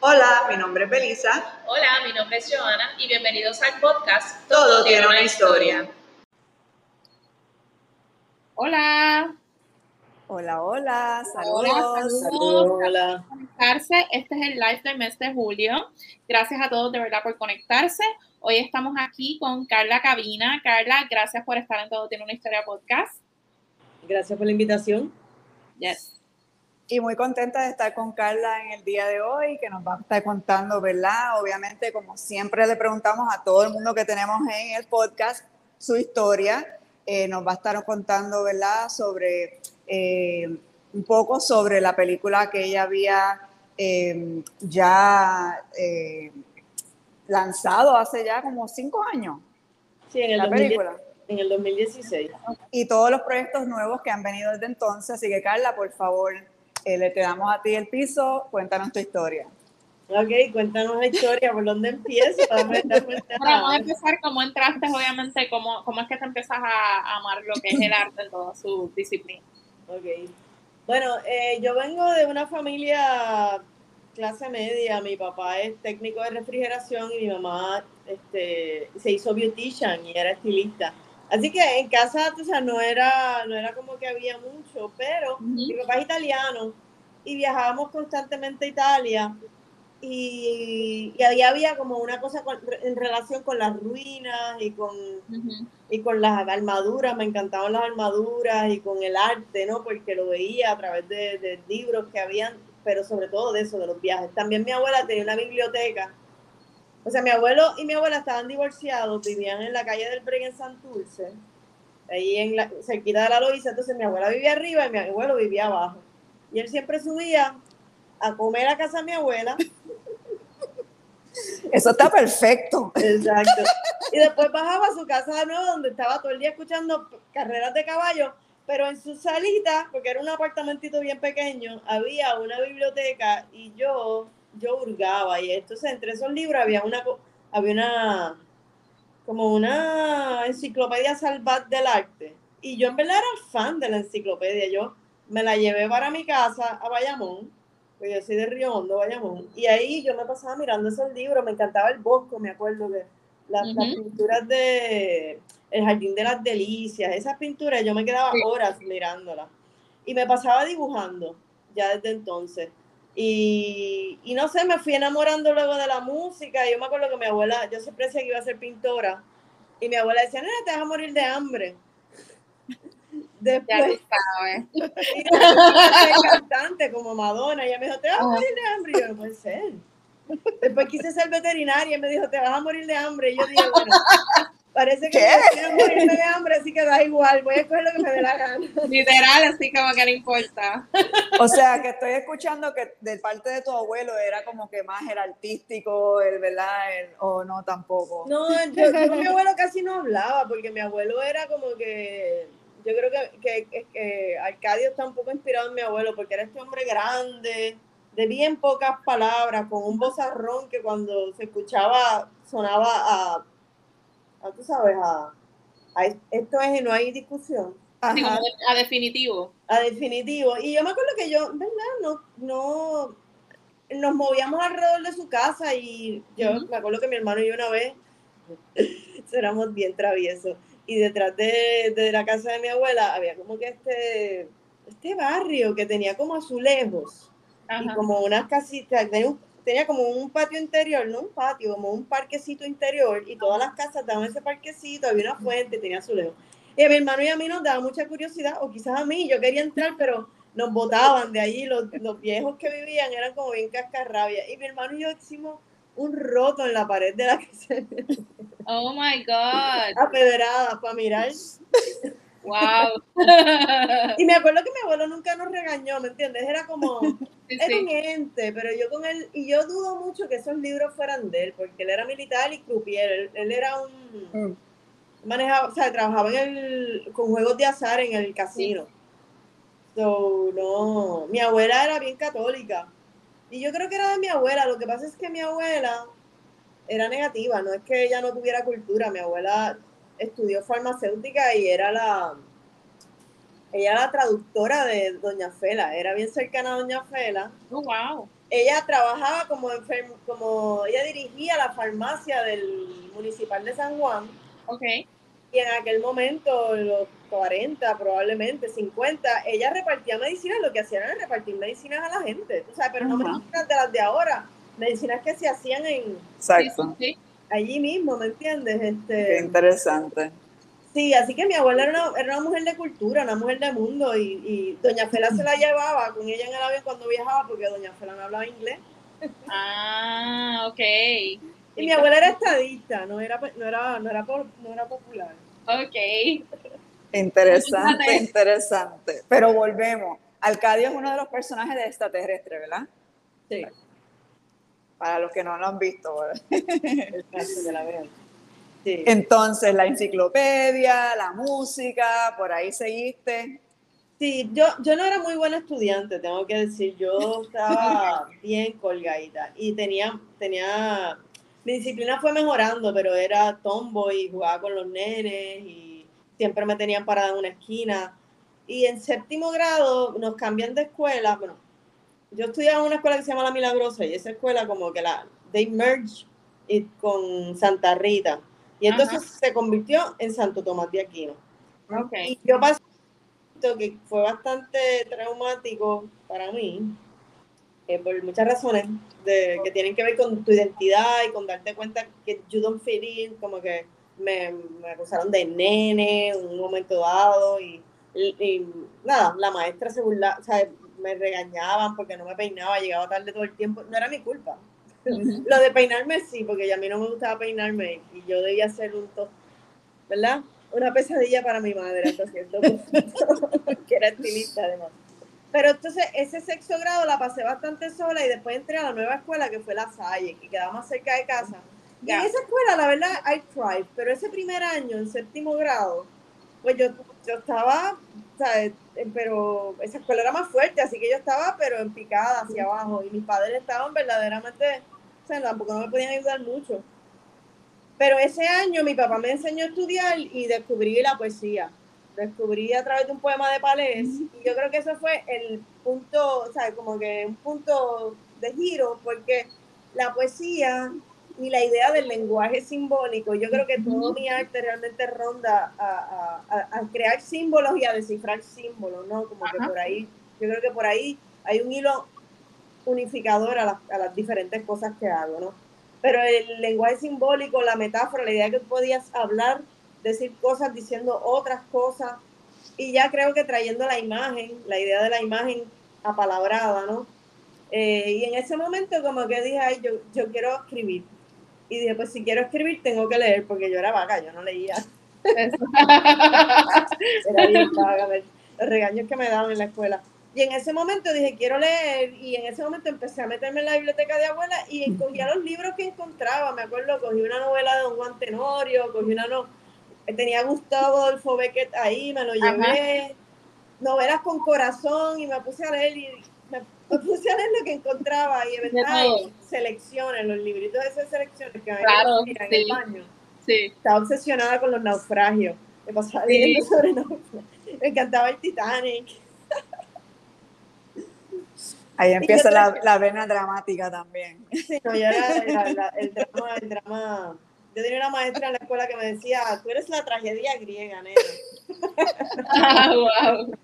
Hola, mi nombre es Belisa. Hola, mi nombre es Joana y bienvenidos al podcast Todo, tiene una historia. Hola. Hola, hola, saludos. Hola, saludos. Hola. Conectarse. Este es el live del mes de julio. Gracias a todos de verdad por conectarse. Hoy estamos aquí con Carla Cabina. Carla, gracias por estar en Todo Tiene una Historia podcast. Gracias por la invitación. Yes. Y muy contenta de estar con Carla en el día de hoy, que nos va a estar contando, ¿verdad? Obviamente, como siempre le preguntamos a todo el mundo que tenemos en el podcast su historia. Eh, nos va a estar contando, ¿verdad? Sobre eh, un poco sobre la película que ella había eh, ya lanzado hace ya como cinco años. Sí, en el, la película. en el 2016. Y todos los proyectos nuevos que han venido desde entonces. Así que, Carla, por favor, eh, le te damos a ti el piso, cuéntanos tu historia. Ok, cuéntanos la historia, ¿por dónde empiezo? Vamos a empezar cómo entraste, obviamente, cómo, cómo es que te empiezas a, amar lo que es el arte en toda su disciplina. Ok. Bueno, eh, yo vengo de una familia clase media, mi papá es técnico de refrigeración y mi mamá este, se hizo beautician y era estilista. Así que en casa, o sea, no era, no era como que había mucho, pero mi papá es italiano y viajábamos constantemente a Italia y, y ahí había como una cosa en relación con las ruinas y con, y con las armaduras, me encantaban las armaduras y con el arte, ¿no? Porque lo veía a través de, de libros que habían, pero sobre todo de eso, de los viajes. También mi abuela tenía una biblioteca o sea, mi abuelo y mi abuela estaban divorciados, vivían en la calle del Breg en Santurce, ahí en la, cerquita de la Loíza, entonces mi abuela vivía arriba y mi abuelo vivía abajo. Y él siempre subía a comer a casa de mi abuela. Eso está perfecto. Exacto. Y después bajaba a su casa de nuevo, donde estaba todo el día escuchando carreras de caballo, pero en su salita, porque era un apartamentito bien pequeño, había una biblioteca y yo yo hurgaba y entonces entre esos libros había una, había una, como una enciclopedia salvat del arte. Y yo en verdad era fan de la enciclopedia. Yo me la llevé para mi casa a Bayamón, porque yo soy de Río Hondo, Bayamón. Y ahí yo me pasaba mirando esos libros, me encantaba el bosco, me acuerdo de las, pinturas de El Jardín de las Delicias, esas pinturas, yo me quedaba horas mirándolas. Y me pasaba dibujando ya desde entonces. Y, y, no sé, me fui enamorando luego de la música. Yo me acuerdo que mi abuela, yo siempre decía que iba a ser pintora. Y mi abuela decía, nena, te vas a morir de hambre. Después, ya y cantante como Madonna. Y ella me dijo, te vas a morir de hambre. Y yo, no puede ser. Después quise ser veterinaria y me dijo, te vas a morir de hambre. Y yo dije, bueno, Parece que quiero morirme de hambre, así que da igual, voy a escoger lo que me dé la gana. Literal, así como que no importa. O sea, que estoy escuchando que de parte de tu abuelo era como que más el artístico, el, ¿verdad? El, o no tampoco. No, yo, mi abuelo casi no hablaba, porque mi abuelo era como que, yo creo que, que, que Arcadio está un poco inspirado en mi abuelo, porque era este hombre grande, de bien pocas palabras, con un vozarrón que cuando se escuchaba sonaba a a, tú sabes, a, esto es y no hay discusión. a definitivo. A definitivo. Y yo me acuerdo que yo, ¿verdad? No, no, nos movíamos alrededor de su casa y yo me acuerdo que mi hermano y yo una vez éramos bien traviesos. Y detrás de, de, la casa de mi abuela había como que este, este barrio que tenía como azulejos y como unas casitas, tenía un, tenía como un patio interior, no un patio, como un parquecito interior, y todas las casas daban ese parquecito, había una fuente, tenía su lejos. Y a mi hermano y a mí nos daba mucha curiosidad, o quizás a mí, yo quería entrar, pero nos botaban de allí, los, los viejos que vivían eran como bien cascarrabia. Y mi hermano y yo hicimos un roto en la pared de la casa. Oh my God. A para mirar. Wow. y me acuerdo que mi abuelo nunca nos regañó, ¿me entiendes? Era como, era un ente, pero yo con él, y yo dudo mucho que esos libros fueran de él, porque él era militar y croupier, él, era un, mm. manejaba, o sea, trabajaba en el, con juegos de azar en el casino. So, no, mi abuela era bien católica. Y yo creo que era de mi abuela, lo que pasa es que mi abuela era negativa, no es que ella no tuviera cultura, mi abuela estudió farmacéutica y era la, ella era la traductora de Doña Fela, era bien cercana a Doña Fela. Oh, wow. ella trabajaba como enfermo, como ella dirigía la farmacia del municipal de San Juan. Ok. Y en aquel momento, los 40, probablemente 50, ella repartía medicinas, lo que hacían era repartir medicinas a la gente, tú sabes, pero no Ajá. medicinas de las de ahora, medicinas que se hacían en Exacto. Sí, sí, allí mismo, ¿me entiendes? Qué Este, interesante. sí, así que mi abuela era una, era una mujer de cultura, una mujer de mundo, y, y doña Fela se la llevaba con ella en el avión cuando viajaba, porque doña Fela no hablaba inglés. Ah, ok. Y mi abuela era estadista, no era, no era, no era, no era popular. Ok. Interesante, interesante. Pero volvemos. Alcadio es uno de los personajes de extraterrestre, ¿verdad? Sí, Para los que no lo han visto. Entonces, la enciclopedia, la música, por ahí seguiste. Sí, yo, yo no era muy buena estudiante, tengo que decir, yo estaba bien colgadita y tenía, tenía, mi disciplina fue mejorando, pero era tomboy, jugaba con los nenes y siempre me tenían parada en una esquina. Y en séptimo grado nos cambian de escuela, bueno, yo estudiaba en una escuela que se llama La Milagrosa y esa escuela como que la, they merge it con Santa Rita y entonces se convirtió en Santo Tomás de Aquino. Ok. Y yo pasé que fue bastante traumático para mí, eh, por muchas razones de, que tienen que ver con tu identidad y con darte cuenta que you don't fit in, como que me, me acusaron de nene en un momento dado y, y- y nada, la maestra se o sea, me regañaban porque no me peinaba, llegaba tarde todo el tiempo, no era mi culpa. Lo de peinarme sí, porque a mí no me gustaba peinarme y yo debía ser un to- ¿verdad? Una pesadilla para mi madre hasta cierto punto, que era estilista además. Pero entonces ese sexto grado la pasé bastante sola y después entré a la nueva escuela que fue La Salle, que quedaba más cerca de casa. Y en esa escuela, la verdad, I tried, pero ese primer año, en séptimo grado, pues yo, yo estaba, ¿sabes? Pero esa escuela era más fuerte, así que yo estaba, pero en picada hacia abajo, y mis padres estaban verdaderamente, o sea, tampoco no me podían ayudar mucho. Pero ese año mi papá me enseñó a estudiar y descubrí la poesía. Descubrí a través de un poema de Palés, y yo creo que eso fue el punto, o sea, como que un punto de giro, porque la poesía y la idea del lenguaje simbólico, yo creo que todo mi arte realmente ronda a, a- crear símbolos y a descifrar símbolos, ¿no? Como que por ahí, yo creo que por ahí hay un hilo unificador a las, a las diferentes cosas que hago, ¿no? Pero el lenguaje simbólico, la metáfora, la idea de que tú podías hablar, decir cosas diciendo otras cosas, y ya creo que trayendo la imagen, la idea de la imagen apalabrada, ¿no? Eh, y en ese momento como que dije, ay, yo, yo quiero escribir. Y dije, pues si quiero escribir tengo que leer, porque yo era vaga, yo no leía. Era bien vaga, los regaños que me daban en la escuela. Y en ese momento dije, quiero leer, y en ese momento empecé a meterme en la biblioteca de abuela y cogía los libros que encontraba. Me acuerdo, cogí una novela de Don Juan Tenorio, cogí una no tenía Gustavo Adolfo Beckett ahí, me lo Ajá. llevé. Novelas con corazón, y me puse a leer, y leer lo que encontraba, y todo. selecciones, los libritos de esas selecciones que Claro, conseguían en sí. el baño Sí. estaba obsesionada con los naufragios. Me pasaba Sí. leyendo sobre naufragios. Me encantaba el Titanic. Ahí empieza la, la vena dramática también. Sí, no, yo era drama, el drama. Yo tenía una maestra en la escuela que me decía, tú eres la tragedia griega, nena. Ah, wow.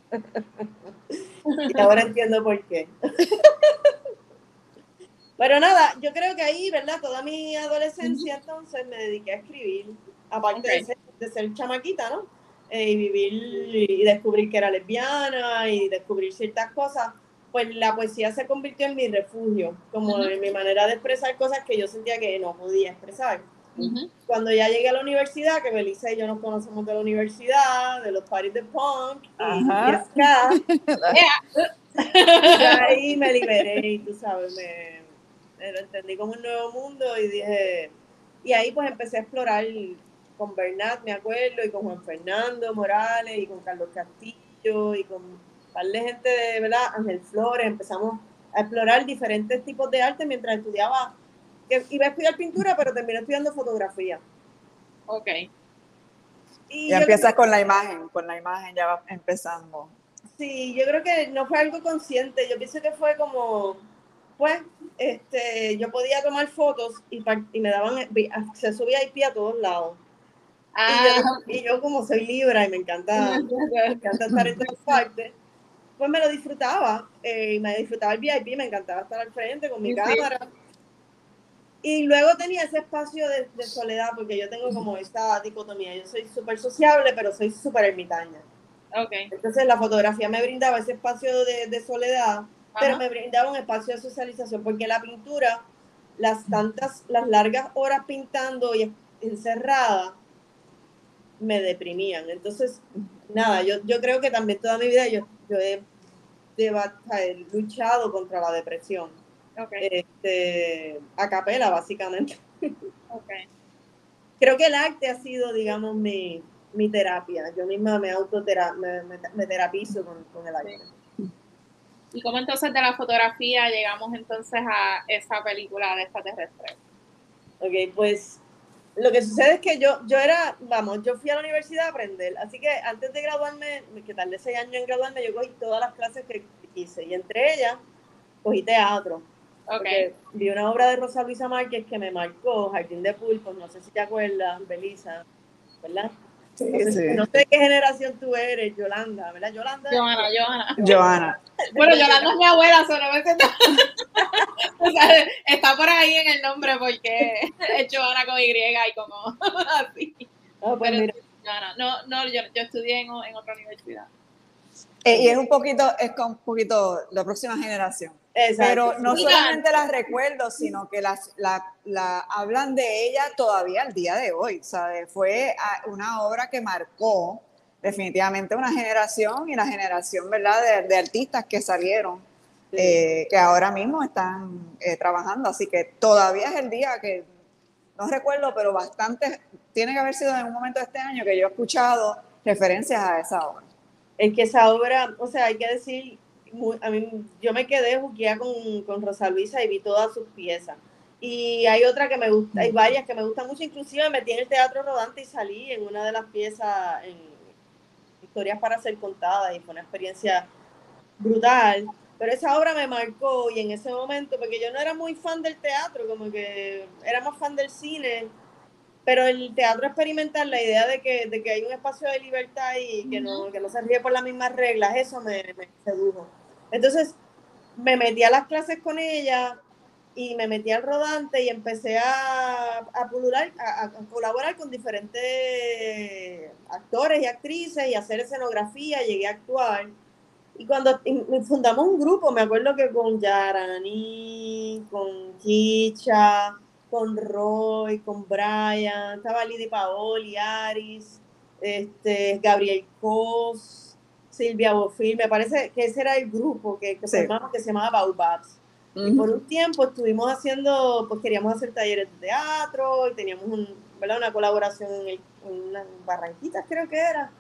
Y ahora entiendo por qué. Pero nada, yo creo que ahí, ¿verdad? Toda mi adolescencia entonces me dediqué a escribir, aparte de, ser, de ser chamaquita, ¿no? Eh, y vivir y descubrir que era lesbiana y descubrir ciertas cosas, pues la poesía se convirtió en mi refugio, como en mi manera de expresar cosas que yo sentía que no podía expresar. Cuando ya llegué a la universidad, que Belisa y yo nos conocemos de la universidad, de los parties de punk y, Ajá. y ska, Yeah. ya ahí me liberé y tú sabes, me, me lo entendí como un nuevo mundo y dije, y ahí pues empecé a explorar con Bernat, me acuerdo, y con Juan Fernando Morales y con Carlos Castillo y con un par de gente de, ¿verdad? Ángel Flores, empezamos a explorar diferentes tipos de arte mientras estudiaba, que iba a estudiar pintura, pero terminé estudiando fotografía. Ok. Y Ya empiezas con la imagen, con la imagen ya va empezando. Sí, yo creo que no fue algo consciente. Yo pienso que fue como pues este, yo podía tomar fotos y, y me daban acceso VIP a todos lados. Ah. Y, yo, como soy libra y me encanta, me encanta estar en todas partes, pues me lo disfrutaba eh, y me disfrutaba el VIP, me encantaba estar al frente con mi cámara. Y luego tenía ese espacio de, soledad, porque yo tengo como esta dicotomía, yo soy súper sociable, pero soy súper ermitaña. Okay. Entonces la fotografía me brindaba ese espacio de, de soledad, pero me brindaba un espacio de socialización, porque la pintura, las tantas, las largas horas pintando y encerrada, me deprimían. Entonces, nada, yo, yo creo que también toda mi vida yo, yo he, he luchado contra la depresión. Este, a capela, básicamente. Creo que el arte ha sido, digamos, mi, mi terapia. Yo misma me autotera me, me, terapizo con, con, el arte. ¿Y cómo entonces de la fotografía llegamos entonces a esa película de extraterrestre? Ok, pues lo que sucede es que yo, yo era, vamos, yo fui a la universidad a aprender, así que antes de graduarme, que tardé seis años en graduarme, yo cogí todas las clases que hice y entre ellas cogí teatro. Okay. Vi una obra de Rosa Luisa Márquez que me marcó, Jardín de Pulpos, no sé si te acuerdas, Belisa, ¿verdad? Sí, no, sé, sí. no, sé, qué generación tú eres, Yolanda, ¿verdad? Yolanda. Joana, Joana. Joana. Bueno, Yolanda es mi abuela, solo me o sea, está por ahí en el nombre porque es Joana con Y y como así. Ah, pues mira. No, no, yo, yo estudié en, en otra universidad. Eh, y es un poquito, es con un poquito la próxima generación. Pero no solamente las recuerdo, sino que las, la, la, hablan de ella todavía al día de hoy. ¿sabe? Fue una obra que marcó definitivamente una generación y la generación ¿verdad? De, de artistas que salieron, eh, que ahora mismo están eh, trabajando. Así que todavía es el día que, no recuerdo, pero bastante, tiene que haber sido en un momento de este año que yo he escuchado referencias a esa obra. Es que esa obra, o sea, hay que decir a mí, yo me quedé juqueada con, con Rosa Luisa y vi todas sus piezas. Y hay otra que me gusta, hay varias que me gustan mucho, inclusive metí en el teatro rodante y salí en una de las piezas en historias para ser contadas y fue una experiencia brutal. Pero esa obra me marcó y en ese momento, porque yo no era muy fan del teatro, como que era más fan del cine, pero el teatro experimental, la idea de que, de que hay un espacio de libertad y que no, que no se ríe por las mismas reglas, eso me, me sedujo. Entonces me metí a las clases con ella y me metí al rodante y empecé a, a, pulular, a, colaborar con diferentes actores y actrices y hacer escenografía, llegué a actuar. Y cuando fundamos un grupo, me acuerdo que con Yarani, con Kicha, con Roy, con Brian, estaba Lidy Paoli, Aris, este, Gabriel Cos, Silvia Bofil, me parece que ese era el grupo que, que formamos que se llamaba Baobabs. Y por un tiempo estuvimos haciendo, pues queríamos hacer talleres de teatro y teníamos un, ¿verdad? una colaboración en, en Barranquitas, creo que era.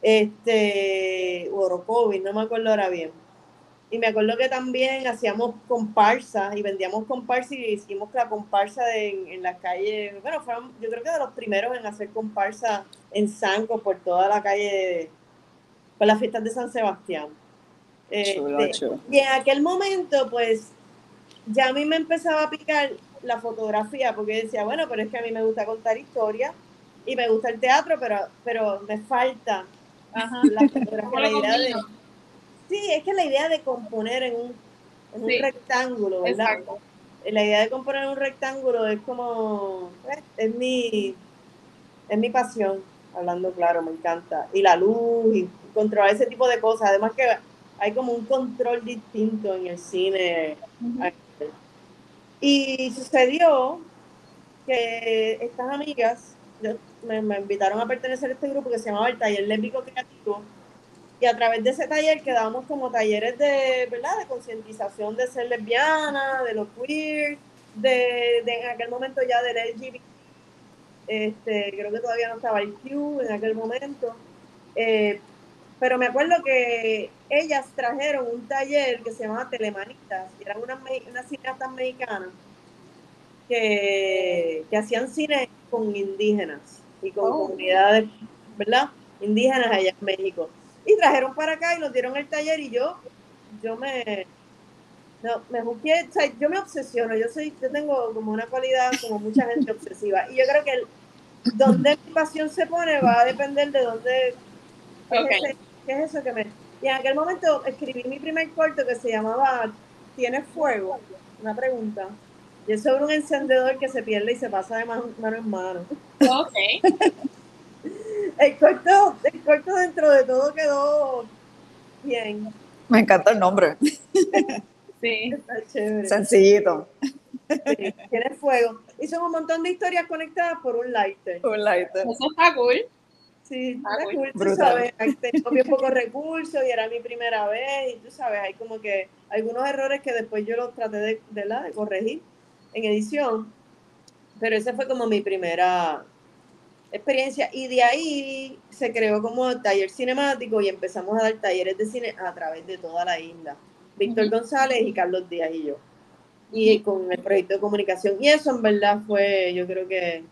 Este, Orocovi, no me acuerdo ahora bien. Y me acuerdo que también hacíamos comparsa y vendíamos comparsa y hicimos la comparsa de, en, la calle. Bueno, fueron, yo creo que de los primeros en hacer comparsa en Sanco por toda la calle con las fiestas de San Sebastián. Este, y en aquel momento, pues, ya a mí me empezaba a picar la fotografía, porque decía, bueno, pero es que a mí me gusta contar historias y me gusta el teatro, pero, pero me falta la fotografía. sí, es que la idea de componer en un, en un rectángulo, ¿verdad? La idea de componer en un rectángulo es como, es mi, es mi pasión, hablando claro, me encanta. Y la luz y controlar ese tipo de cosas. Además que hay como un control distinto en el cine. Y sucedió que estas amigas me, invitaron a pertenecer a este grupo que se llamaba el Taller Lésbico Creativo. Y a través de ese taller quedamos como talleres de, ¿verdad? De concientización de ser lesbiana, de lo queer, de, en aquel momento ya del LGBT. Este, creo que todavía no estaba el Q en aquel momento. Eh, pero me acuerdo que ellas trajeron un taller que se llamaba Telemanitas, y eran unas, unas cineastas mexicanas que, hacían cine con indígenas y con oh. comunidades, ¿verdad? Indígenas allá en México. Y trajeron para acá y nos dieron el taller y yo, yo me, No, me busqué, o sea, yo me obsesiono, yo soy, yo tengo como una cualidad como mucha gente obsesiva. Y yo creo que el, donde mi pasión se pone va a depender de dónde ¿qué, es eso que me.? Y en aquel momento escribí mi primer corto que se llamaba ¿Tiene fuego? Una pregunta. Y es sobre un encendedor que se pierde y se pasa de mano, en mano. Ok. el, corto, el corto dentro de todo quedó bien. Me encanta el nombre. Sí. Está chévere. Sencillito. tiene fuego. Y son un montón de historias conectadas por un lighter. Un lighter. Eso está cool. Sí, está cool, tú sabes, tengo bien pocos recursos y era mi primera vez y tú sabes, hay como que algunos errores que después yo los traté de, de, de corregir en edición, pero esa fue como mi primera experiencia y de ahí se creó como taller cinemático y empezamos a dar talleres de cine a través de toda la isla. Víctor González y Carlos Díaz y yo. Y con el proyecto de comunicación. Y eso en verdad fue, yo creo que,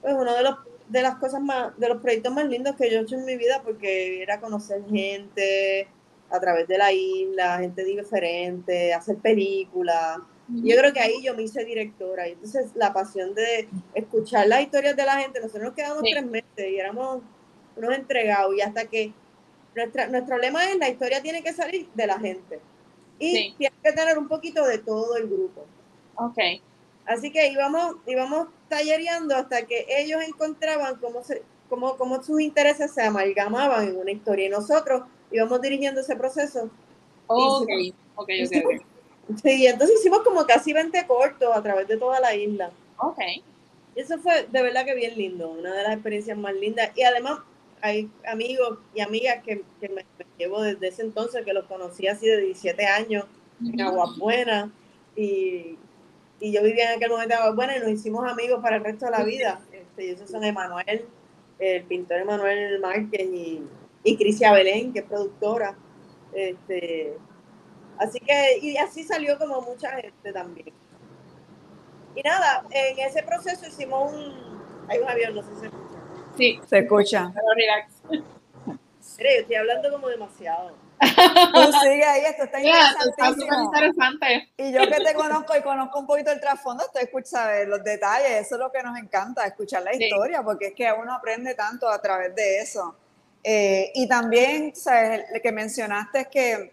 pues uno de los de las cosas más, de los proyectos más lindos que yo he hecho en mi vida, porque era conocer gente a través de la isla, gente diferente, hacer películas. Yo creo que ahí yo me hice directora. Y entonces la pasión de escuchar las historias de la gente, nosotros nos quedamos tres meses y éramos unos entregados. Y hasta que nuestra, nuestro lema es la historia tiene que salir de la gente. Y tiene que tener un poquito de todo el grupo. Ok. Así que íbamos, íbamos tallereando hasta que ellos encontraban cómo, se, cómo, cómo sus intereses se amalgamaban en una historia y nosotros íbamos dirigiendo ese proceso. Ok, ok, ok. Sí, entonces hicimos como casi 20 cortos a través de toda la isla. Ok. Y eso fue de verdad que bien lindo, una de las experiencias más lindas. Y además hay amigos y amigas que, que me, llevo desde ese entonces, que los conocí así de 17 años, en Aguas Buenas. Y, y yo vivía en aquel momento bueno y nos hicimos amigos para el resto de la vida. Este, y esos son Emanuel, el pintor Emanuel Márquez y, y Crisia Belén, que es productora. Este, así que, y así salió como mucha gente también. Y nada, en ese proceso hicimos un, hay un avión, no sé si se escucha. Sí, se escucha. Pero relax. Mire, yo estoy hablando como demasiado. Tú sigue ahí, esto está interesantísimo. interesante. Y yo que te conozco y conozco un poquito el trasfondo, te escucho los detalles, eso es lo que nos encanta, escuchar la historia, porque es que uno aprende tanto a través de eso. Eh, y también, ¿sabes? Lo que mencionaste es que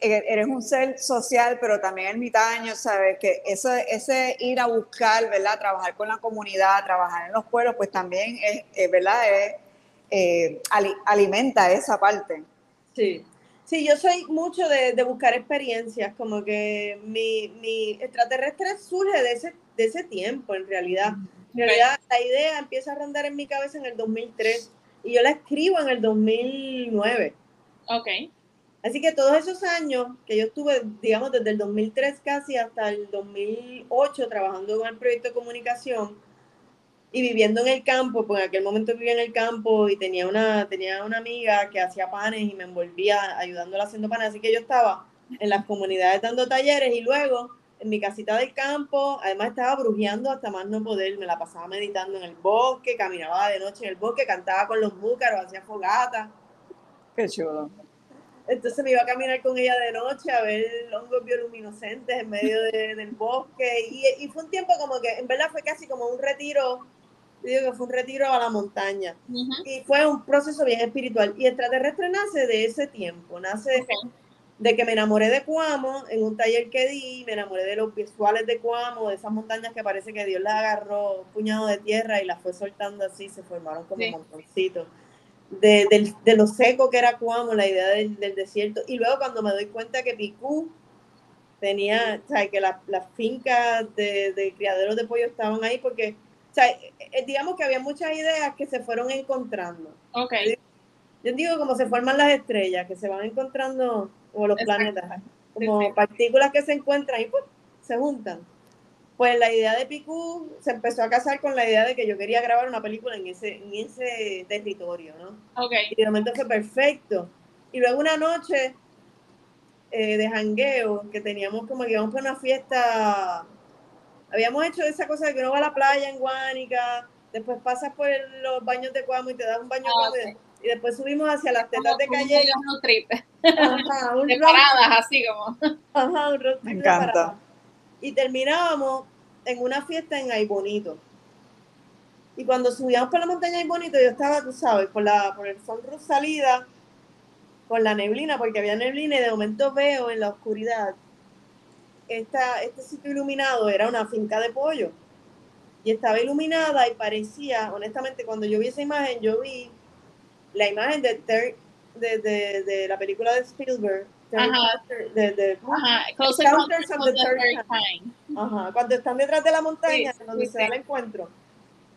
eh, eres un ser social, pero también ermitaño, ¿sabes? Que eso, ese ir a buscar, ¿verdad? Trabajar con la comunidad, trabajar en los pueblos, pues también es, ¿verdad? Es, eh, alimenta esa parte. Sí. Sí, yo soy mucho de, de buscar experiencias, como que mi, mi, extraterrestre surge de ese, de ese tiempo, en realidad. En realidad, la idea empieza a rondar en mi cabeza en el 2003 y yo la escribo en el 2009. Ok. Así que todos esos años que yo estuve, digamos, desde el 2003 casi hasta el 2008 trabajando con el proyecto de comunicación, y viviendo en el campo, pues en aquel momento vivía en el campo y tenía una, tenía una amiga que hacía panes y me envolvía ayudándola haciendo panes, así que yo estaba en las comunidades dando talleres y luego en mi casita del campo, además estaba brujeando hasta más no poder, me la pasaba meditando en el bosque, caminaba de noche en el bosque, cantaba con los búcaros, hacía fogata. Qué chulo. Entonces me iba a caminar con ella de noche a ver hongos bioluminiscentes en medio del bosque y, y, fue un tiempo como que en verdad fue casi como un retiro digo que fue un retiro a la montaña. Y fue un proceso bien espiritual. Y extraterrestre nace de ese tiempo, nace de que me enamoré de Cuamo en un taller que di, me enamoré de los visuales de Cuamo, de esas montañas que parece que Dios las agarró un puñado de tierra y las fue soltando así, se formaron como montoncitos. De, de, lo seco que era Cuamo, la idea del, desierto. Y luego cuando me doy cuenta que Picú tenía, o sea, que las fincas de, de criaderos de pollo estaban ahí porque o sea, eh, eh, digamos que había muchas ideas que se fueron encontrando. Ok. Yo digo como se forman las estrellas, que se van encontrando, como los planetas, como partículas que se encuentran y pues, se juntan. Pues la idea de Picú se empezó a casar con la idea de que yo quería grabar una película en ese, en ese territorio, ¿no? Ok. Y de momento fue perfecto. Y luego una noche eh, de jangueo, que teníamos como que íbamos para una fiesta habíamos hecho esa cosa de que uno va a la playa en Guánica, después pasas por los baños de Cuamo y te das un baño ah, y después subimos hacia las tetas de Calle. Ajá, un road Separadas, así como. Ajá, un road trip Me de encanta. parada. Y terminábamos en una fiesta en Ay Bonito. Y cuando subíamos por la montaña Ay Bonito, yo estaba, tú sabes, por, la, por el sunroof salida, con la neblina, porque había neblina, y de momento veo en la oscuridad esta, este sitio iluminado, era una finca de pollo. Y estaba iluminada y parecía, honestamente, cuando yo vi esa imagen, yo vi la imagen de, Ter- de, de, de la película de Spielberg, Ajá. De, Ajá, Encounters of the the Third. Ajá, cuando están detrás de la montaña, Sí, donde sí, se da sí. el encuentro.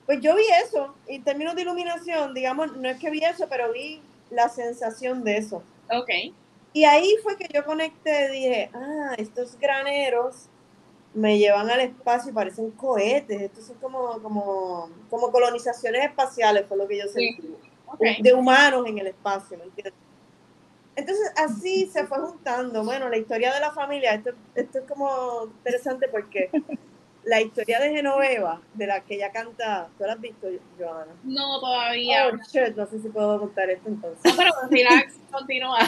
Pues yo vi eso, y en términos de iluminación, digamos, no es que vi eso, pero vi la sensación de eso. Ok. Y ahí fue que yo conecté, dije, ah, estos graneros me llevan al espacio y parecen cohetes, estos son como, como, como colonizaciones espaciales, fue lo que yo Sí. sentí, de humanos en el espacio, ¿me entiendes? Entonces así se fue juntando, bueno, la historia de la familia, esto, esto es como interesante porque la historia de Genoveva, de la que ella canta, ¿tú la has visto, Joana? No, todavía. Oh, shit, no sé si puedo contar esto entonces. No, pero relax, continúa.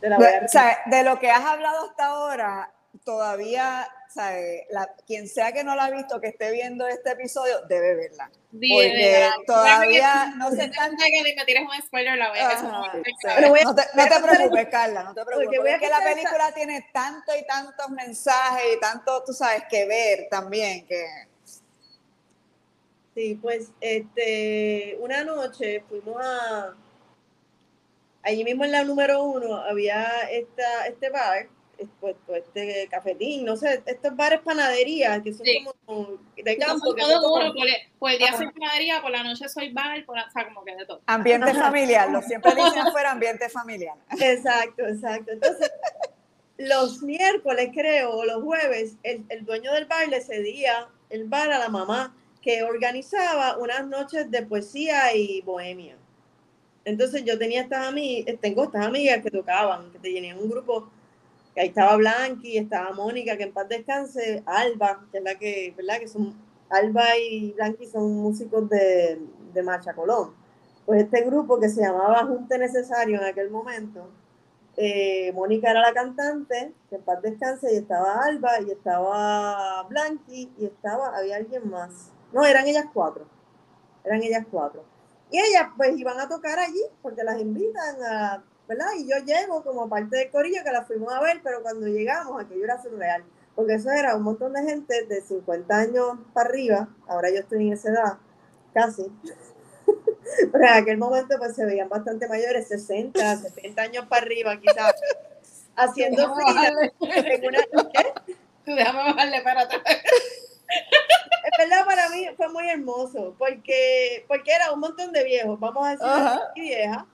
Te la O sea, de lo que has hablado hasta ahora, todavía, ¿sabe? La, quien sea que no la ha visto, que esté viendo este episodio, debe verla. Dime, Porque todavía no se Se está trata que me tires un spoiler la. Ajá, no- Pero voy a- no te, no preocupes, Carla, no te preocupes. Porque Porque voy a es que la película tiene tanto y tantos mensajes y tanto, tú sabes, que ver también, que... Sí, pues este, una noche fuimos a, allí mismo en la número uno había esta, este bar, pues, pues, este cafetín, no sé, estos bares panaderías que son Sí. como de campo. que todo uno, por el, por el día Ajá. soy panadería, por la noche soy bar, por o sea, como que de todo. Ambiente Ajá. familiar, lo siempre dicen fuera ambiente familiar. Exacto, exacto. Entonces, los miércoles creo, o los jueves, el, el dueño del bar le cedía el bar a la mamá que organizaba unas noches de poesía y bohemia. Entonces yo tenía estas amigas, tengo estas amigas que tocaban, que tenían un grupo, ahí estaba Blanqui, estaba Mónica, que en paz descanse, Alba, que es la que, ¿verdad? Que son, Alba y Blanqui son músicos de, de Marcha Colón. Pues este grupo que se llamaba Junte Necesario en aquel momento, eh, Mónica era la cantante, que en paz descanse, y estaba Alba, y estaba Blanqui, y estaba, había alguien más. No, eran ellas cuatro. Eran ellas cuatro. Y ellas pues iban a tocar allí, porque las invitan a, ¿verdad? Y yo llego como parte del corillo que las fuimos a ver, pero cuando llegamos, aquello era surreal. Porque eso era un montón de gente de 50 años para arriba, ahora yo estoy en esa edad, casi. Pero en aquel momento pues se veían bastante mayores, 60, 70 años para arriba quizás, haciendo fila en una... ¿qué? tú déjame bajarle para atrás. En verdad para mí fue muy hermoso, porque, porque era un montón de viejos, vamos a decir, viejas.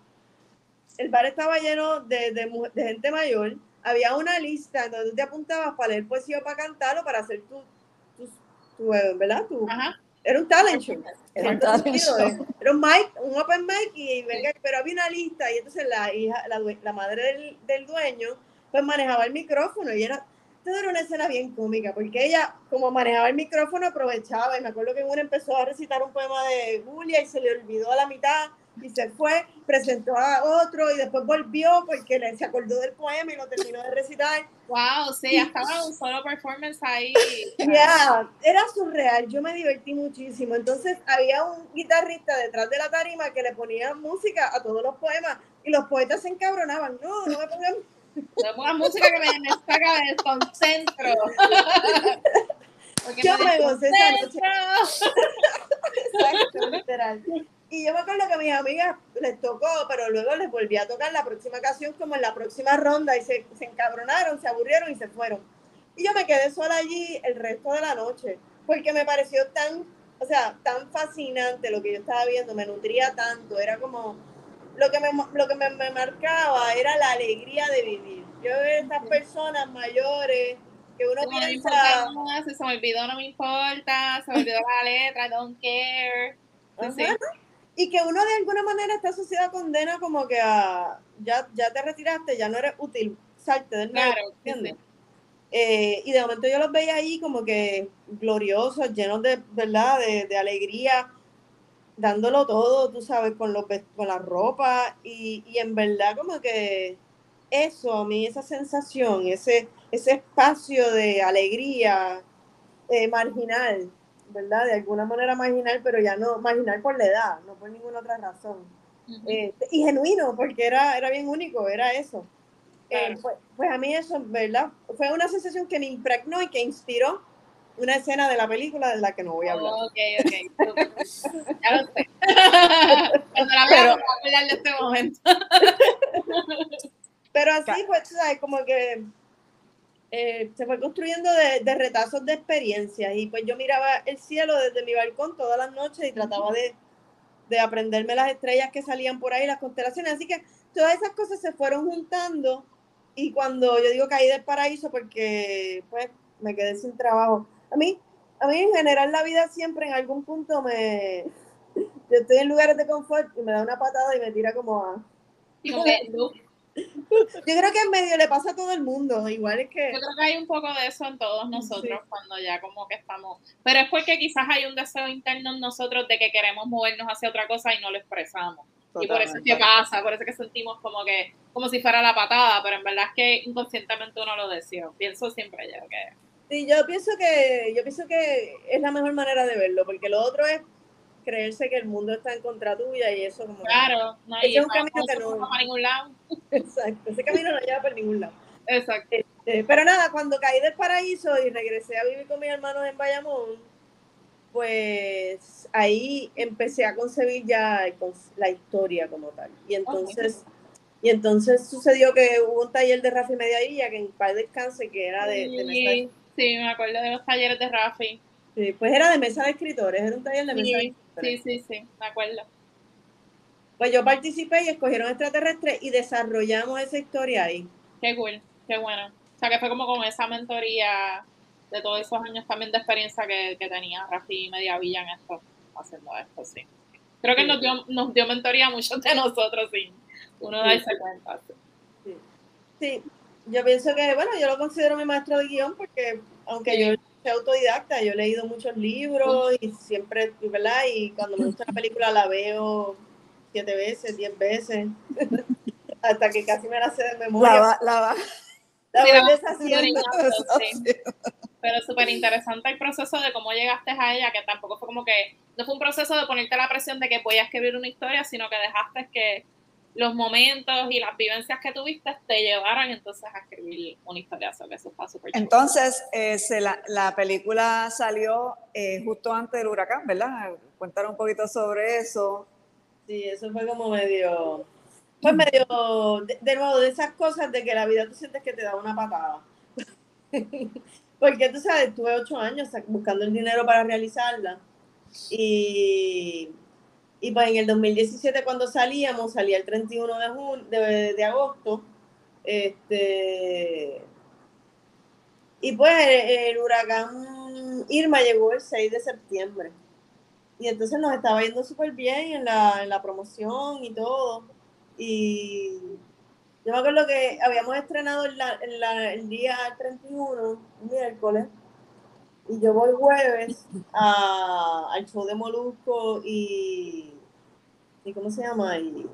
El bar estaba lleno de, de, mu- de gente mayor. Había una lista en donde tú te apuntabas para leer poesía o para cantar o para hacer tu, tu, tu, eh, ¿verdad? Tu, Ajá. era un talent show. Era un En talent show. eh, Era un mic, un open mic y venga, pero había una lista y entonces la hija, la, la madre del, del dueño, pues manejaba el micrófono y era, todo era una escena bien cómica, porque ella, como manejaba el micrófono, aprovechaba, y me acuerdo que una empezó a recitar un poema de Julia y se le olvidó a la mitad y se fue, presentó a otro y después volvió porque le, se acordó del poema y lo terminó de recitar. Wow, sí, estaba un solo performance ahí. Ya, era surreal, yo me divertí muchísimo. Entonces había un guitarrista detrás de la tarima que le ponía música a todos los poemas y los poetas se encabronaban. No, no me pongan. No pongas música que me, me saca del concentro. Porque Yo me gocé esa noche. Exacto, literal. Y yo me acuerdo que a mis amigas les tocó, pero luego les volví a tocar la próxima ocasión, como en la próxima ronda, y se, se encabronaron, se aburrieron y se fueron. Y yo me quedé sola allí el resto de la noche, porque me pareció tan, o sea, tan fascinante lo que yo estaba viendo, me nutría tanto, era como, lo que me, lo que me, me marcaba era la alegría de vivir. Yo veo estas personas mayores que uno No me piensa... si se me olvidó, no me importa, se me olvidó la letra, don't care. Ajá. Y que uno de alguna manera esta sociedad condena como que a, ya, ya te retiraste, ya no eres útil, salte del medio, Claro, ¿entiendes? sí. Eh, y de momento yo los veía ahí como que gloriosos, llenos de, ¿verdad? De, de alegría. dándolo todo, tú sabes, con, los, con la ropa y, y en verdad como que eso, a mí esa sensación, ese, ese espacio de alegría eh, marginal, ¿verdad? De alguna manera marginal, pero ya no marginal por la edad, no por ninguna otra razón. Eh, y genuino, porque era, era bien único, era eso. Eh, pues, pues, a mí eso, ¿verdad? Fue una sensación que me impregnó y que inspiró una escena de la película de la que no voy a hablar. ok, ok. ya lo sé. Cuando la vea, voy a hablar de este momento. Pero así, pues, ¿sabes? Como que eh, se fue construyendo de, retazos de experiencias. Y pues yo miraba el cielo desde mi balcón todas las noches y trataba de, de aprenderme las estrellas que salían por ahí, las constelaciones. Así que todas esas cosas se fueron juntando. Y cuando yo digo caí del paraíso, porque pues me quedé sin trabajo. A mí, a mí en general la vida siempre en algún punto me... Yo estoy en lugares de confort y me da una patada y me tira como a... Yo creo que en medio le pasa a todo el mundo, igual es que... Yo creo que hay un poco de eso en todos nosotros cuando ya como que estamos... Pero es porque quizás hay un deseo interno en nosotros de que queremos movernos hacia otra cosa y no lo expresamos. Y por eso es que pasa, por eso es que sentimos como que, como si fuera la patada, pero en verdad es que inconscientemente uno lo deseó. Pienso siempre yo que... Sí, yo pienso que, yo pienso que es la mejor manera de verlo, porque lo otro es creerse que el mundo está en contra tuya y eso como claro no, ese es un camino que no para ningún lado. Exacto ese camino no lleva por ningún lado. Exacto. Este, pero nada cuando caí del paraíso y regresé a vivir con mis hermanos en Bayamón pues ahí empecé a concebir ya la historia como tal. Y entonces y entonces sucedió que hubo un taller de Rafi Mediavilla que en paz descanse que era de, sí, sí me acuerdo de los talleres de Rafi. Sí, pues era de mesa de escritores, era un taller de mesa de escritores. Sí, sí, sí, me acuerdo. Pues yo participé y escogieron extraterrestres y desarrollamos esa historia ahí. Qué cool, qué bueno. O sea, que fue como con esa mentoría de todos esos años también de experiencia que, que tenía Rafi Mediavilla en esto, haciendo esto, sí. Creo que nos, dio, nos dio mentoría a muchos de nosotros, sí. Uno da darse cuenta. Sí. sí, yo pienso que, bueno, yo lo considero mi maestro de guion porque, aunque yo soy autodidacta, yo he leído muchos libros y siempre, ¿verdad? Y cuando me gusta una película la veo siete veces, diez veces, hasta que casi me la sé de memoria. La, la, Pero súper interesante el proceso de cómo llegaste a ella, que tampoco fue como que, no fue un proceso de ponerte la presión de que podías escribir una historia, sino que dejaste que los momentos y las vivencias que tuviste te llevaron entonces a escribir una historia sobre eso está súper Entonces, eh, la, la, película salió eh, justo antes del huracán, ¿verdad? Cuéntanos un poquito sobre eso. Sí, eso fue como medio, pues medio, de, de, nuevo, de esas cosas de que la vida tú sientes que te da una patada. Porque tú sabes, tuve ocho años buscando el dinero para realizarla. Y y pues en el 2017 cuando salíamos, salía el 31 de, de, agosto, este, y pues el, huracán Irma llegó el 6 de septiembre. Y entonces nos estaba yendo súper bien en la, en la promoción y todo. Y yo me acuerdo que habíamos estrenado el día 31, miércoles, y yo voy jueves al show de Molusco y, y ¿cómo se llama? Y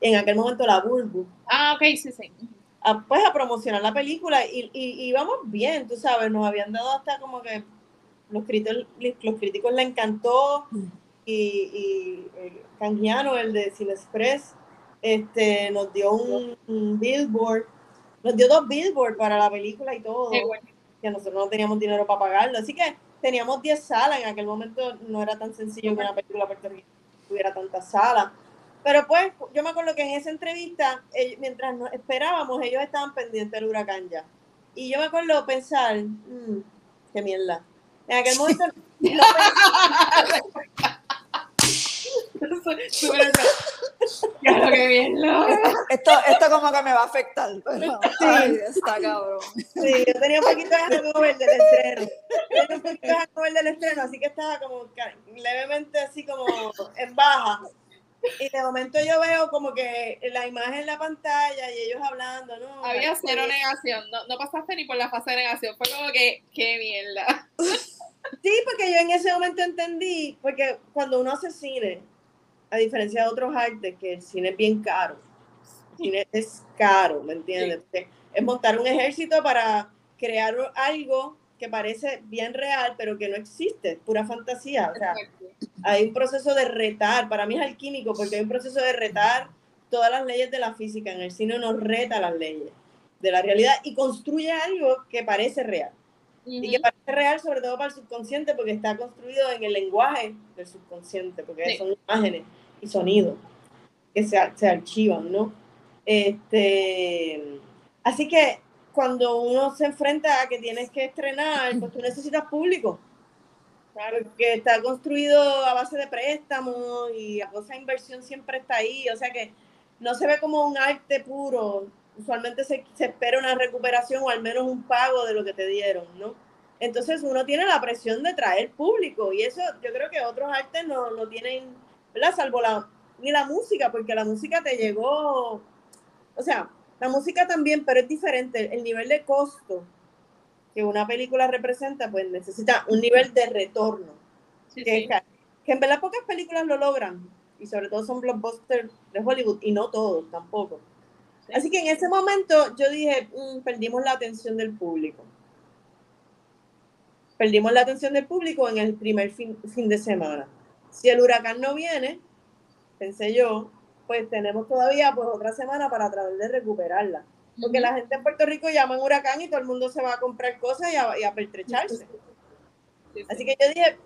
en aquel momento la Bulbu. Ah, ok, sí, sí. A, pues a promocionar la película y, y, íbamos bien, tú sabes, nos habían dado hasta como que los críticos, los críticos le encantó y, y el Canjiano, el de Cine Express, este, nos dio un, billboard, nos dio dos billboards para la película y todo que nosotros no teníamos dinero para pagarlo. Así que teníamos 10 salas, en aquel momento no era tan sencillo que una película puertorriqueña tuviera tantas salas. Pero pues, yo me acuerdo que en esa entrevista, mientras nos esperábamos, ellos estaban pendientes del huracán ya. Y yo me acuerdo pensar, mmm, qué mierda. En aquel momento no Claro que bien, Esto, esto como que me va a afectar, pero sí. está cabrón. Sí, yo tenía un poquito de hangover del estreno. Tenía un poquito de hangover del estreno, así que estaba como levemente así como en baja. Y de momento yo veo como que la imagen en la pantalla y ellos hablando, ¿no? Había cero negación, no, no pasaste ni por la fase de negación, fue como que, qué mierda. Sí, porque yo en ese momento entendí, porque cuando uno hace cine, a diferencia de otros artes, que el cine es bien caro. El cine es caro, ¿me entiendes? Es montar un ejército para crear algo que parece bien real, pero que no existe, pura fantasía. O sea, hay un proceso de retar, para mí es alquímico, porque hay un proceso de retar todas las leyes de la física. En el cine nos reta las leyes de la realidad y construye algo que parece real. Y que parece real sobre todo para el subconsciente porque está construido en el lenguaje del subconsciente, porque son imágenes y sonidos que se, se archivan, ¿no? Este, así que cuando uno se enfrenta a que tienes que estrenar, pues tú necesitas público. Claro, que está construido a base de préstamos y la cosa de inversión siempre está ahí. O sea que no se ve como un arte puro. Usualmente se, se, espera una recuperación o al menos un pago de lo que te dieron, ¿no? Entonces uno tiene la presión de traer público y eso yo creo que otros artes no, no tienen, ¿verdad? Salvo la, ni la música, porque la música te llegó, o sea, la música también, pero es diferente. El nivel de costo que una película representa, pues necesita un nivel de retorno. que, que, en verdad pocas películas lo logran, y sobre todo son blockbusters de Hollywood, y no todos tampoco. Así que en ese momento yo dije, mm, perdimos la atención del público. Perdimos la atención del público en el primer fin, fin de semana. Si el huracán no viene, pensé yo, pues tenemos todavía pues otra semana para tratar de recuperarla. Porque la gente en Puerto Rico llama en huracán y todo el mundo se va a comprar cosas y a, pertrecharse. Así que yo dije,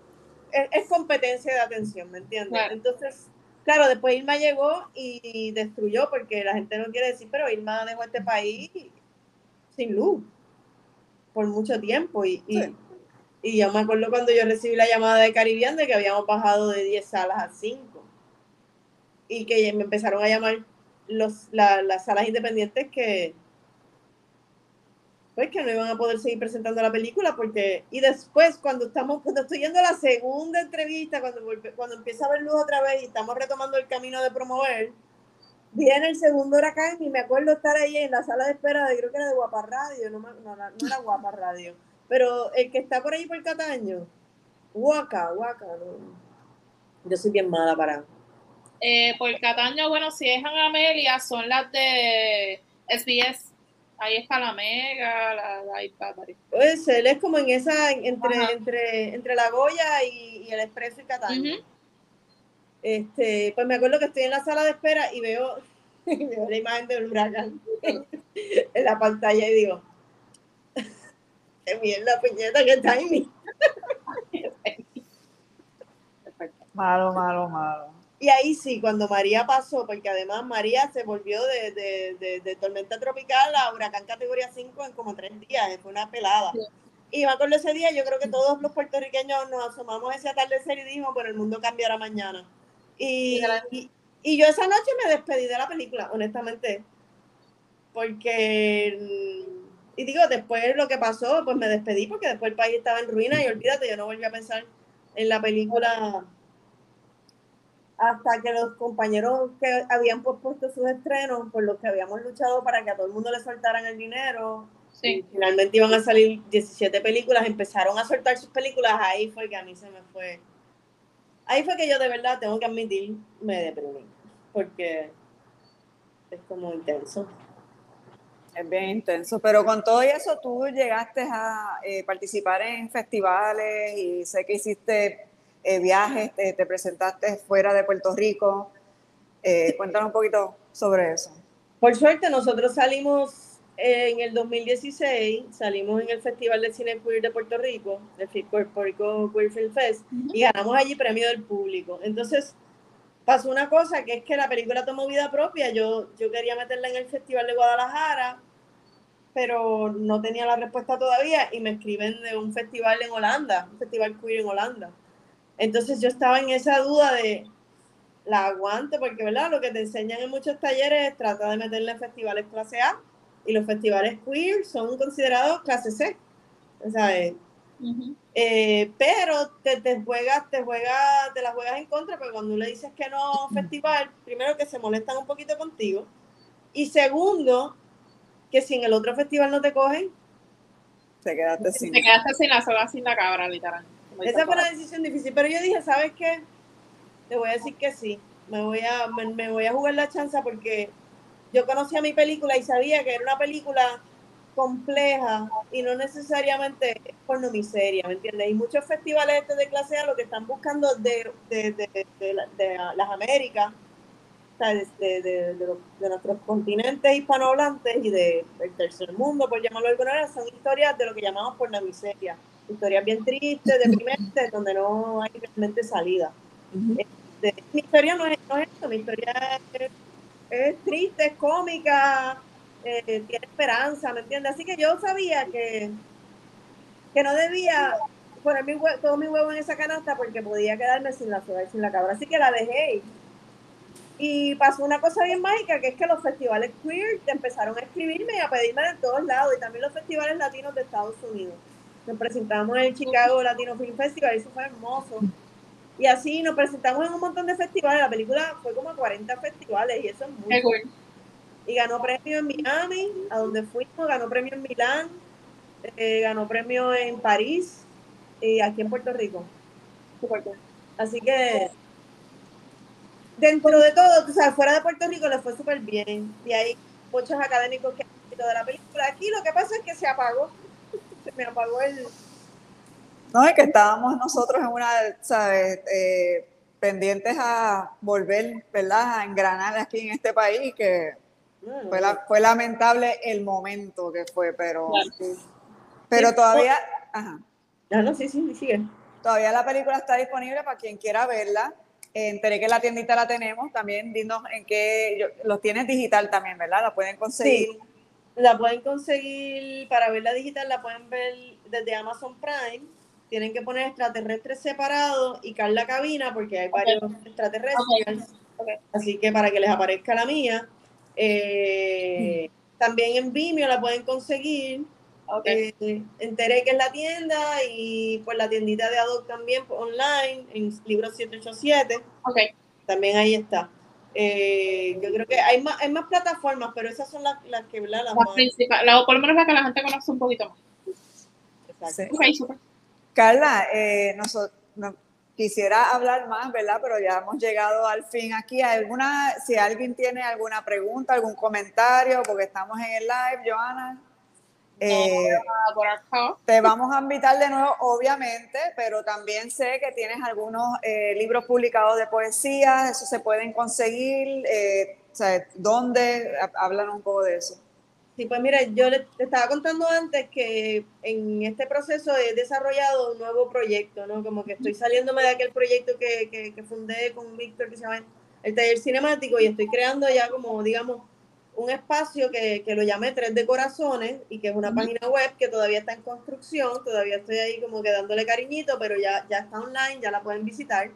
es, competencia de atención, ¿me entiendes? Entonces, claro, después Irma llegó y destruyó, porque la gente no quiere decir, pero Irma dejó este país sin luz por mucho tiempo. Y, y, y yo me acuerdo cuando yo recibí la llamada de Caribbean de que habíamos bajado de 10 salas a 5 y que me empezaron a llamar los, las salas independientes que pues que no iban a poder seguir presentando la película porque y después cuando estamos cuando estoy yendo a la segunda entrevista cuando cuando empieza a haber luz otra vez y estamos retomando el camino de promover viene el segundo huracán y me acuerdo estar ahí en la sala de espera de creo que era de Guapa Radio no, no, no era Guapa Radio pero el que está por ahí por Cataño Huaca Huaca yo soy bien mala para eh, por Cataño, bueno, si es en Amelia, son las de SBS. Ahí está la Mega, la, la iPad. Pues él es como en esa, entre, entre, entre la Goya y, el Expreso y Cataño. Este, pues me acuerdo que estoy en la sala de espera y veo, la imagen del huracán en la pantalla y digo, qué mierda, puñeta, qué timing. malo, malo, malo. Y ahí sí, cuando María pasó, porque además María se volvió de, tormenta tropical a huracán categoría 5 en como tres días, fue una pelada. Y me acuerdo ese día, yo creo que todos los puertorriqueños nos asomamos ese atardecer y dijimos, pero el mundo cambiará mañana. Y, y, yo esa noche me despedí de la película, honestamente. Porque, y digo, después lo que pasó, pues me despedí porque después el país estaba en ruina y olvídate, yo no volví a pensar en la película hasta que los compañeros que habían pospuesto sus estrenos, por los que habíamos luchado para que a todo el mundo le soltaran el dinero, finalmente iban a salir 17 películas, empezaron a soltar sus películas, ahí fue que a mí se me fue. Ahí fue que yo de verdad tengo que admitir, me deprimí, porque es como intenso. Es bien intenso, pero con todo eso tú llegaste a eh, participar en festivales y sé que hiciste eh, viajes, te, presentaste fuera de Puerto Rico. Eh, cuéntanos un poquito sobre eso. Por suerte, nosotros salimos en el 2016, salimos en el Festival de Cine Queer de Puerto Rico, el Puerto Rico Queer Film Fest, y ganamos allí premio del público. Entonces, pasó una cosa, que es que la película tomó vida propia. Yo, yo quería meterla en el Festival de Guadalajara, pero no tenía la respuesta todavía, y me escriben de un festival en Holanda, un festival queer en Holanda entonces yo estaba en esa duda de la aguante, porque ¿verdad? lo que te enseñan en muchos talleres es tratar de meterle en festivales clase A y los festivales queer son considerados clase C. ¿sabes? Eh, pero te, te, juegas, te juegas, te la juegas en contra, porque cuando le dices que no a un festival, primero que se molestan un poquito contigo, y segundo, que si en el otro festival no te cogen, te quedaste sin. Te quedaste sin la soga, sin la cabra, literalmente. Esa fue una decisión difícil, pero yo dije, ¿sabes qué? Te voy a decir que sí. me voy a, me, voy a jugar la chanza porque yo conocía mi película y sabía que era una película compleja y no necesariamente pornomiseria, ¿me entiendes? Y muchos festivales de clase A lo que están buscando de, de, de, de las Américas, de, de, nuestros continentes hispanohablantes y del tercer mundo, por llamarlo de alguna manera, son historias de lo que llamamos pornomiseria. Historias bien tristes, deprimentes, donde no hay realmente salida. Este, mi historia no es, no es esto, mi historia es, triste, es cómica, eh, tiene esperanza, ¿me entiendes? Así que yo sabía que, que no debía poner mi todo mi huevo en esa canasta porque podía quedarme sin la soga y sin la cabra. Así que la dejé. Y pasó una cosa bien mágica, que es que los festivales queer empezaron a escribirme y a pedirme de todos lados, y también los festivales latinos de Estados Unidos. Nos presentamos en el Chicago Latino Film Festival, y eso fue hermoso. Y así nos presentamos en un montón de festivales. La película fue como a 40 festivales y eso es muy cool. Y ganó premio en Miami, a donde fuimos, ganó premio en Milán, eh, ganó premio en París y aquí en Puerto Rico. Así que dentro de todo, o sea, fuera de Puerto Rico le fue súper bien. Y hay muchos académicos que han visto de la película. Aquí lo que pasa es que se apagó. Se me apagó el, no, es que estábamos nosotros en una, ¿sabes? Eh, pendientes a volver, ¿verdad? A engranar aquí en este país, que fue, fue lamentable el momento que fue, pero, pero todavía, ajá. No, no, sí, sí, sigue. Todavía la película está disponible para quien quiera verla. Enteré que la tiendita la tenemos, también dinos en qué, los tienes digital también, ¿verdad? La pueden conseguir. Sí, la pueden conseguir, para verla digital la pueden ver desde Amazon Prime tienen que poner extraterrestres separados y Carla Cabina porque hay varios extraterrestres. Así que para que les aparezca la mía. Eh, también en Vimeo la pueden conseguir. Okay. Eh, enteré que es la tienda y pues la tiendita de Adobe también pues, online en Libro 787. Okay. También ahí está. Eh, yo creo que hay más, hay más plataformas, pero esas son las, las que las, las más principales, por lo menos las que la gente conoce un poquito más. Exacto. Okay, super. Carla, eh, quisiera hablar más, ¿verdad? Pero ya hemos llegado al fin aquí. ¿Alguna, si alguien tiene alguna pregunta, algún comentario, porque estamos en el live, Joana. Eh, te vamos a invitar de nuevo, obviamente, pero también sé que tienes algunos eh, libros publicados de poesía, eso se pueden conseguir. ¿Dónde? Hablan un poco de eso. Sí, pues mira, yo le, estaba contando antes que en este proceso he desarrollado un nuevo proyecto, ¿no? Como que estoy saliéndome de aquel proyecto que, que, que fundé con Víctor que se llama el taller cinemático y estoy creando ya como, digamos, un espacio que, que lo llamé Tres de Corazones y que es una página web que todavía está en construcción, todavía estoy ahí como que dándole cariñito, pero ya, ya está online, ya la pueden visitar.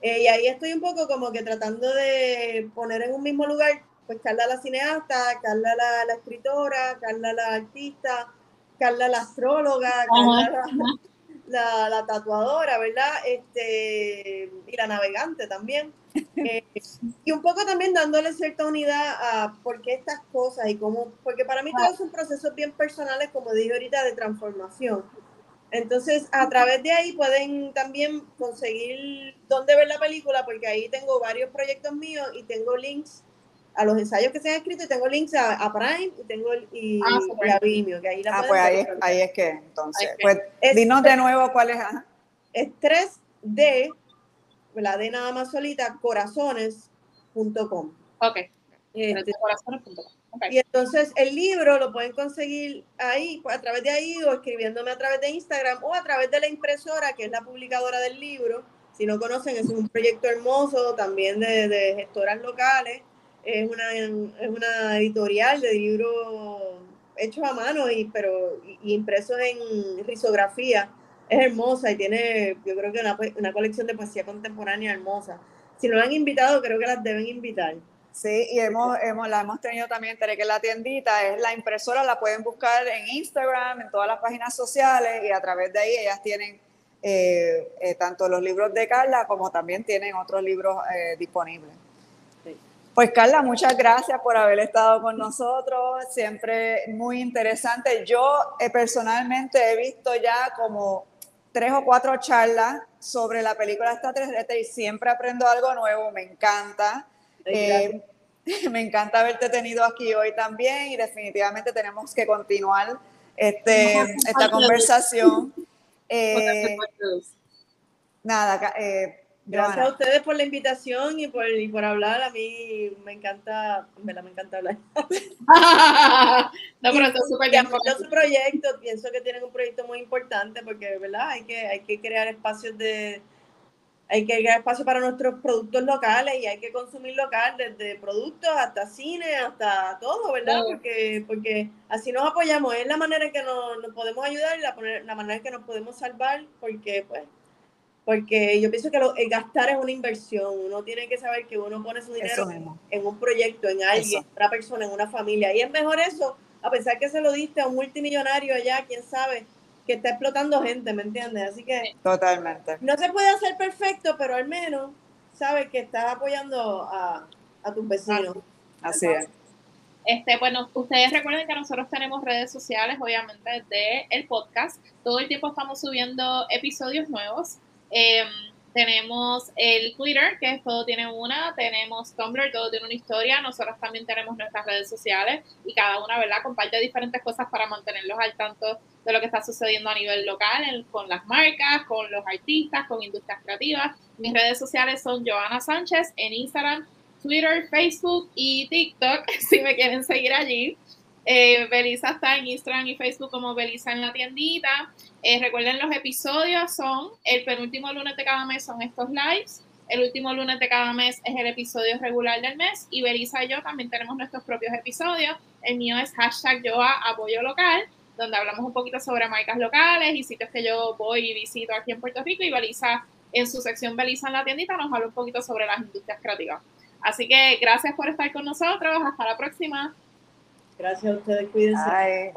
Eh, y ahí estoy un poco como que tratando de poner en un mismo lugar pues Carla la cineasta, Carla la, escritora, Carla la artista, Carla la astróloga, Carla la, tatuadora, ¿verdad? Este, y la navegante también. Eh, y un poco también dándole cierta unidad a por qué estas cosas y cómo, porque para mí todos son procesos bien personales, como dije ahorita, de transformación. Entonces, a través de ahí pueden también conseguir dónde ver la película, porque ahí tengo varios proyectos míos y tengo links a los ensayos que se han escrito y tengo links a, Prime y tengo y, ah, a Vimeo, que ahí la Ah, pues ahí, ahí, es que entonces, pues dinos de nuevo cuál es. Es 3D, la D nada más solita, corazones.com. Ok. Este, corazones.com. Y entonces el libro lo pueden conseguir ahí, pues, a través de ahí, o escribiéndome a través de Instagram, o a través de la impresora, que es la publicadora del libro. Si no conocen, es un proyecto hermoso también de, de gestoras locales es una, es una editorial de libros hechos a mano, y, pero y, impresos en risografía. Es hermosa y tiene, yo creo que una, una colección de poesía contemporánea hermosa. Si no la han invitado, creo que las deben invitar. Sí, y hemos, hemos, la hemos tenido también, que la tiendita es la impresora, la pueden buscar en Instagram, en todas las páginas sociales y a través de ahí ellas tienen eh, eh, tanto los libros de Carla como también tienen otros libros eh, disponibles. Pues Carla, muchas gracias por haber estado con nosotros, siempre muy interesante. Yo eh, personalmente he visto ya como tres o cuatro charlas sobre la película extraterrestre y siempre aprendo algo nuevo, me encanta. Eh, me encanta haberte tenido aquí hoy también y definitivamente tenemos que continuar este, esta conversación. Eh, nada, eh, Gracias a ustedes por la invitación y por, y por hablar. A mí me encanta, me, me encanta hablar. no, pero esto es súper su proyecto, pienso que tienen un proyecto muy importante porque, ¿verdad? Hay que, hay que crear espacios de, hay que crear espacio para nuestros productos locales y hay que consumir local, desde productos hasta cine, hasta todo, ¿verdad? Porque, porque así nos apoyamos, es la manera en que nos, nos podemos ayudar y la, la manera en que nos podemos salvar, porque pues porque yo pienso que el gastar es una inversión. Uno tiene que saber que uno pone su dinero en un proyecto, en alguien, en otra persona, en una familia. Y es mejor eso, a pesar que se lo diste a un multimillonario allá, quién sabe, que está explotando gente, ¿me entiendes? Así que. Totalmente. No se puede hacer perfecto, pero al menos sabes que estás apoyando a, a tus vecinos. Así es. Este, bueno, ustedes recuerden que nosotros tenemos redes sociales, obviamente, de el podcast. Todo el tiempo estamos subiendo episodios nuevos. Em, tenemos el Twitter, que todo tiene una, tenemos Tumblr, todo tiene una historia, nosotros también tenemos nuestras redes sociales y cada una, ¿verdad?, comparte diferentes cosas para mantenerlos al tanto de lo que está sucediendo a nivel local, con las marcas, con los artistas, con industrias creativas. Mis redes sociales son Joana Sánchez en Instagram, Twitter, Facebook y TikTok, si me quieren seguir allí. Eh, Belisa está en Instagram y Facebook como Belisa en la tiendita. Eh, recuerden, los episodios son el penúltimo lunes de cada mes son estos lives. El último lunes de cada mes es el episodio regular del mes. Y Belisa y yo también tenemos nuestros propios episodios. El mío es hashtag yo apoyo local, donde hablamos un poquito sobre marcas locales y sitios que yo voy y visito aquí en Puerto Rico. Y Belisa, en su sección Belisa en la tiendita, nos habla un poquito sobre las industrias creativas. Así que gracias por estar con nosotros. Hasta la próxima. Gracias a ustedes, cuídense.